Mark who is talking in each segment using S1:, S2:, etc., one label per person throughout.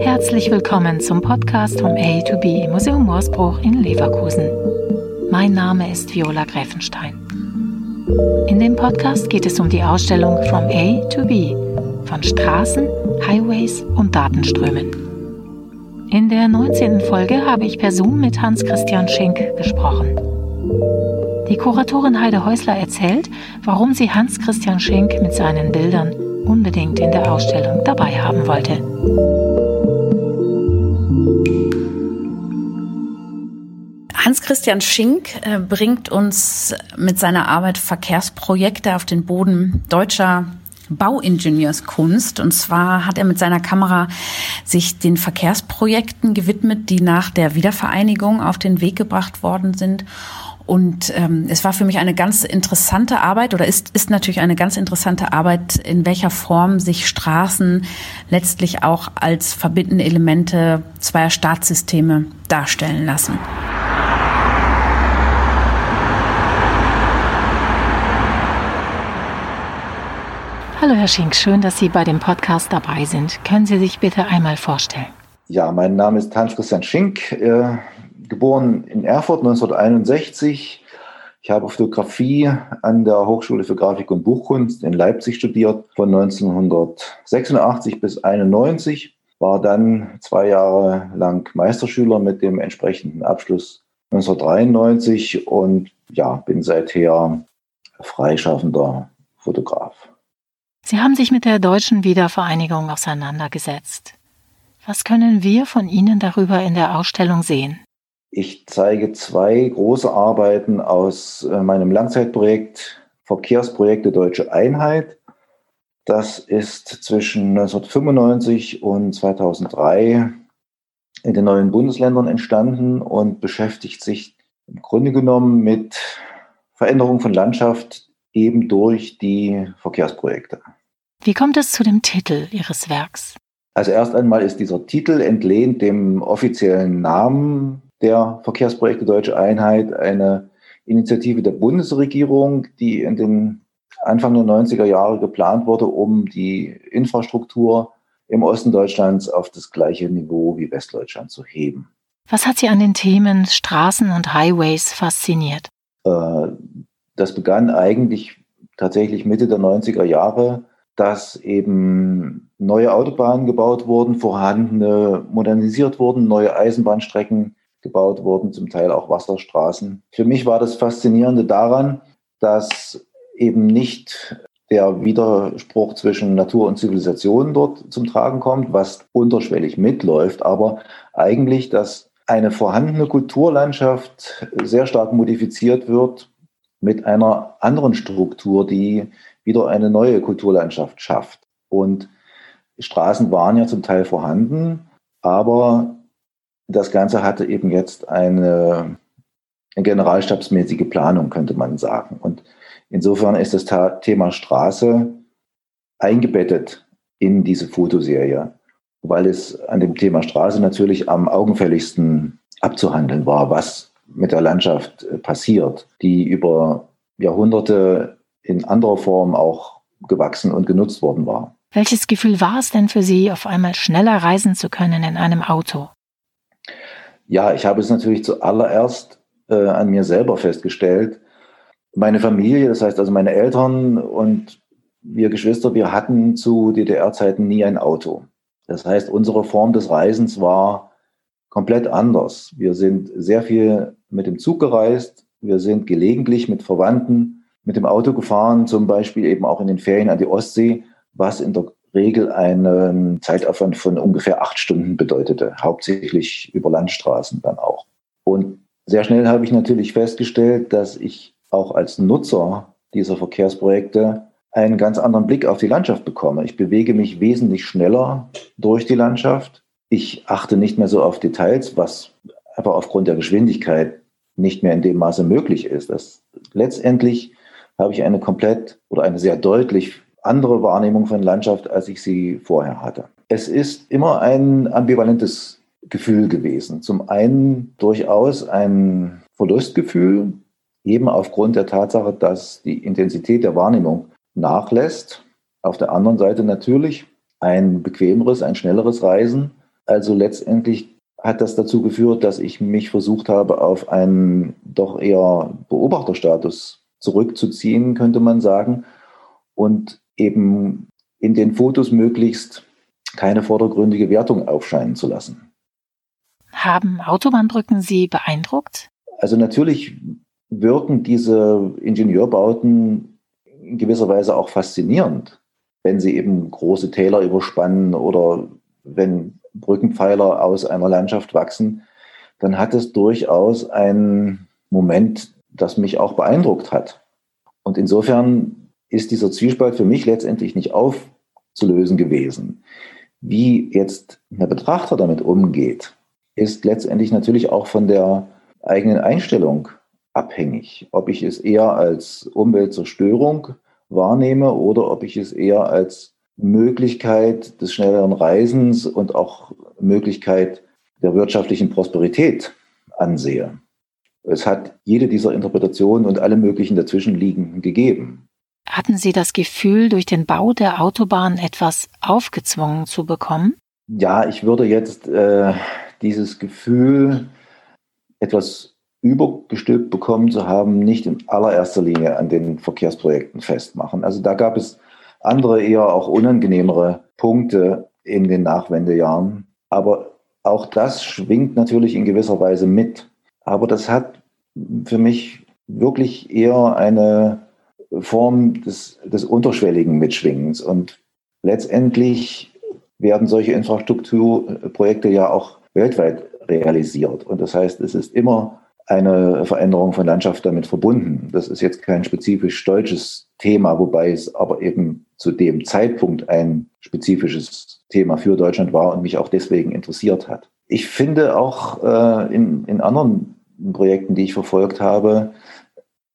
S1: Herzlich willkommen zum Podcast vom A to B Museum Morsbruch in Leverkusen. Mein Name ist Viola Gräfenstein. In dem Podcast geht es um die Ausstellung From A to B von Straßen, Highways und Datenströmen. In der 19. Folge habe ich per Zoom mit Hans-Christian Schenk gesprochen. Die Kuratorin Heide Häusler erzählt, warum sie Hans-Christian Schenk mit seinen Bildern unbedingt in der Ausstellung dabei haben wollte. Hans-Christian Schink äh, bringt uns mit seiner Arbeit Verkehrsprojekte auf den Boden deutscher Bauingenieurskunst. Und zwar hat er mit seiner Kamera sich den Verkehrsprojekten gewidmet, die nach der Wiedervereinigung auf den Weg gebracht worden sind und ähm, es war für mich eine ganz interessante Arbeit oder ist, ist natürlich eine ganz interessante Arbeit, in welcher Form sich Straßen letztlich auch als verbindende Elemente zweier Staatssysteme darstellen lassen. Hallo Herr Schink, schön, dass Sie bei dem Podcast dabei sind. Können Sie sich bitte einmal vorstellen?
S2: Ja, mein Name ist Hans-Christian Schink. Äh, geboren in Erfurt 1961. Ich habe Fotografie an der Hochschule für Grafik und Buchkunst in Leipzig studiert, von 1986 bis 1991. War dann zwei Jahre lang Meisterschüler mit dem entsprechenden Abschluss 1993 und ja, bin seither freischaffender Fotograf.
S1: Sie haben sich mit der deutschen Wiedervereinigung auseinandergesetzt. Was können wir von Ihnen darüber in der Ausstellung sehen?
S2: Ich zeige zwei große Arbeiten aus äh, meinem Langzeitprojekt Verkehrsprojekte Deutsche Einheit. Das ist zwischen 1995 und 2003 in den neuen Bundesländern entstanden und beschäftigt sich im Grunde genommen mit Veränderung von Landschaft eben durch die Verkehrsprojekte.
S1: Wie kommt es zu dem Titel Ihres Werks?
S2: Also erst einmal ist dieser Titel entlehnt dem offiziellen Namen der Verkehrsprojekte Deutsche Einheit eine Initiative der Bundesregierung, die in den Anfang der 90er Jahre geplant wurde, um die Infrastruktur im Osten Deutschlands auf das gleiche Niveau wie Westdeutschland zu heben.
S1: Was hat Sie an den Themen Straßen und Highways fasziniert?
S2: Äh, das begann eigentlich tatsächlich Mitte der 90er Jahre, dass eben neue Autobahnen gebaut wurden, vorhandene modernisiert wurden, neue Eisenbahnstrecken gebaut wurden, zum Teil auch Wasserstraßen. Für mich war das Faszinierende daran, dass eben nicht der Widerspruch zwischen Natur und Zivilisation dort zum Tragen kommt, was unterschwellig mitläuft, aber eigentlich, dass eine vorhandene Kulturlandschaft sehr stark modifiziert wird mit einer anderen Struktur, die wieder eine neue Kulturlandschaft schafft. Und Straßen waren ja zum Teil vorhanden, aber das Ganze hatte eben jetzt eine, eine generalstabsmäßige Planung, könnte man sagen. Und insofern ist das Thema Straße eingebettet in diese Fotoserie, weil es an dem Thema Straße natürlich am augenfälligsten abzuhandeln war, was mit der Landschaft äh, passiert, die über Jahrhunderte in anderer Form auch gewachsen und genutzt worden war.
S1: Welches Gefühl war es denn für Sie, auf einmal schneller reisen zu können in einem Auto?
S2: Ja, ich habe es natürlich zuallererst äh, an mir selber festgestellt. Meine Familie, das heißt also meine Eltern und wir Geschwister, wir hatten zu DDR-Zeiten nie ein Auto. Das heißt, unsere Form des Reisens war komplett anders. Wir sind sehr viel mit dem Zug gereist. Wir sind gelegentlich mit Verwandten mit dem Auto gefahren, zum Beispiel eben auch in den Ferien an die Ostsee, was in der Regel einen Zeitaufwand von ungefähr acht Stunden bedeutete, hauptsächlich über Landstraßen dann auch. Und sehr schnell habe ich natürlich festgestellt, dass ich auch als Nutzer dieser Verkehrsprojekte einen ganz anderen Blick auf die Landschaft bekomme. Ich bewege mich wesentlich schneller durch die Landschaft. Ich achte nicht mehr so auf Details, was aber aufgrund der Geschwindigkeit nicht mehr in dem Maße möglich ist. Das, letztendlich habe ich eine komplett oder eine sehr deutlich andere Wahrnehmung von Landschaft, als ich sie vorher hatte. Es ist immer ein ambivalentes Gefühl gewesen. Zum einen durchaus ein Verlustgefühl, eben aufgrund der Tatsache, dass die Intensität der Wahrnehmung nachlässt. Auf der anderen Seite natürlich ein bequemeres, ein schnelleres Reisen, Also letztendlich hat das dazu geführt, dass ich mich versucht habe, auf einen doch eher Beobachterstatus zurückzuziehen, könnte man sagen, und eben in den Fotos möglichst keine vordergründige Wertung aufscheinen zu lassen.
S1: Haben Autobahnbrücken Sie beeindruckt?
S2: Also natürlich wirken diese Ingenieurbauten in gewisser Weise auch faszinierend, wenn sie eben große Täler überspannen oder wenn Brückenpfeiler aus einer Landschaft wachsen, dann hat es durchaus einen Moment, das mich auch beeindruckt hat. Und insofern ist dieser Zwiespalt für mich letztendlich nicht aufzulösen gewesen. Wie jetzt der Betrachter damit umgeht, ist letztendlich natürlich auch von der eigenen Einstellung abhängig. Ob ich es eher als Umweltzerstörung wahrnehme oder ob ich es eher als Möglichkeit des schnelleren Reisens und auch Möglichkeit der wirtschaftlichen Prosperität ansehe. Es hat jede dieser Interpretationen und alle möglichen dazwischenliegenden gegeben.
S1: Hatten Sie das Gefühl, durch den Bau der Autobahn etwas aufgezwungen zu bekommen?
S2: Ja, ich würde jetzt äh, dieses Gefühl, etwas übergestülpt bekommen zu haben, nicht in allererster Linie an den Verkehrsprojekten festmachen. Also da gab es andere eher auch unangenehmere Punkte in den Nachwendejahren. Aber auch das schwingt natürlich in gewisser Weise mit. Aber das hat für mich wirklich eher eine Form des, des unterschwelligen Mitschwingens. Und letztendlich werden solche Infrastrukturprojekte ja auch weltweit realisiert. Und das heißt, es ist immer eine Veränderung von Landschaft damit verbunden. Das ist jetzt kein spezifisch deutsches Thema, wobei es aber eben zu dem Zeitpunkt ein spezifisches Thema für Deutschland war und mich auch deswegen interessiert hat. Ich finde auch äh, in, in anderen Projekten, die ich verfolgt habe,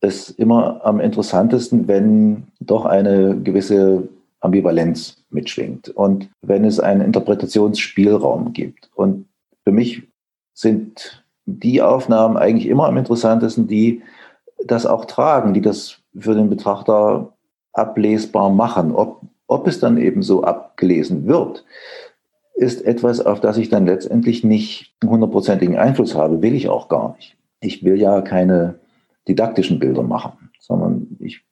S2: es immer am interessantesten, wenn doch eine gewisse Ambivalenz mitschwingt und wenn es einen Interpretationsspielraum gibt. Und für mich sind die Aufnahmen eigentlich immer am interessantesten, die das auch tragen, die das für den Betrachter ablesbar machen. Ob, ob es dann eben so abgelesen wird, ist etwas, auf das ich dann letztendlich nicht hundertprozentigen Einfluss habe, will ich auch gar nicht. Ich will ja keine didaktischen Bilder machen, sondern ich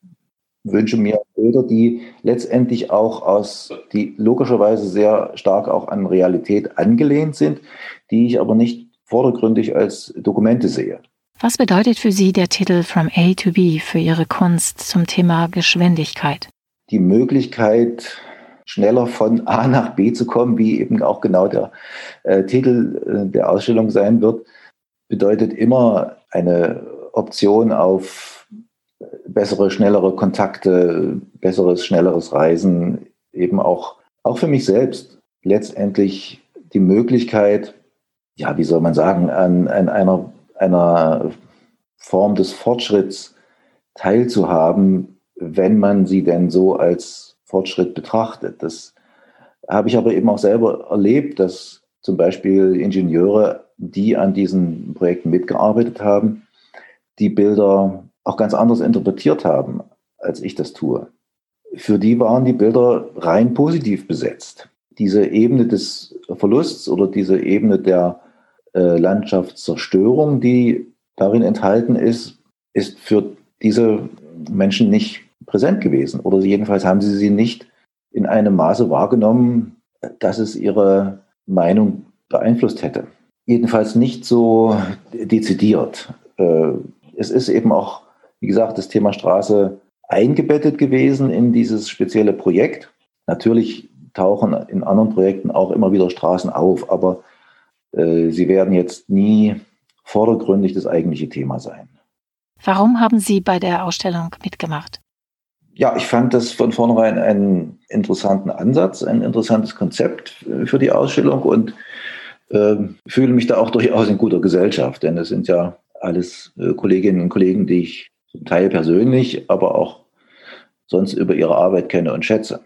S2: wünsche mir Bilder, die letztendlich auch aus, die logischerweise sehr stark auch an Realität angelehnt sind, die ich aber nicht vordergründig als Dokumente sehe.
S1: Was bedeutet für Sie der Titel From A to B für Ihre Kunst zum Thema Geschwindigkeit?
S2: Die Möglichkeit, schneller von A nach B zu kommen, wie eben auch genau der äh, Titel äh, der Ausstellung sein wird, bedeutet immer eine Option auf bessere, schnellere Kontakte, besseres, schnelleres Reisen, eben auch, auch für mich selbst letztendlich die Möglichkeit, ja, wie soll man sagen, an, an einer, einer Form des Fortschritts teilzuhaben, wenn man sie denn so als Fortschritt betrachtet. Das habe ich aber eben auch selber erlebt, dass zum Beispiel Ingenieure, die an diesen Projekten mitgearbeitet haben, die Bilder auch ganz anders interpretiert haben, als ich das tue. Für die waren die Bilder rein positiv besetzt. Diese Ebene des Verlusts oder diese Ebene der äh, Landschaftszerstörung, die darin enthalten ist, ist für diese Menschen nicht präsent gewesen. Oder jedenfalls haben sie sie nicht in einem Maße wahrgenommen, dass es ihre Meinung beeinflusst hätte. Jedenfalls nicht so dezidiert. Äh, es ist eben auch, wie gesagt, das Thema Straße eingebettet gewesen in dieses spezielle Projekt. Natürlich tauchen in anderen Projekten auch immer wieder Straßen auf, aber äh, sie werden jetzt nie vordergründig das eigentliche Thema sein.
S1: Warum haben Sie bei der Ausstellung mitgemacht?
S2: Ja, ich fand das von vornherein einen interessanten Ansatz, ein interessantes Konzept für die Ausstellung und äh, fühle mich da auch durchaus in guter Gesellschaft, denn es sind ja alles äh, Kolleginnen und Kollegen, die ich zum Teil persönlich, aber auch sonst über ihre Arbeit kenne und schätze.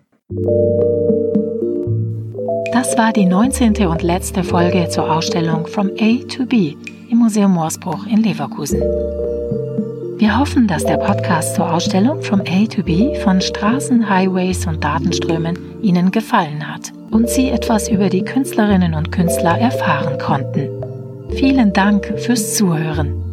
S1: Das war die 19. und letzte Folge zur Ausstellung From A to B im Museum Moorsbruch in Leverkusen. Wir hoffen, dass der Podcast zur Ausstellung From A to B von Straßen, Highways und Datenströmen Ihnen gefallen hat. Und Sie etwas über die Künstlerinnen und Künstler erfahren konnten. Vielen Dank fürs Zuhören.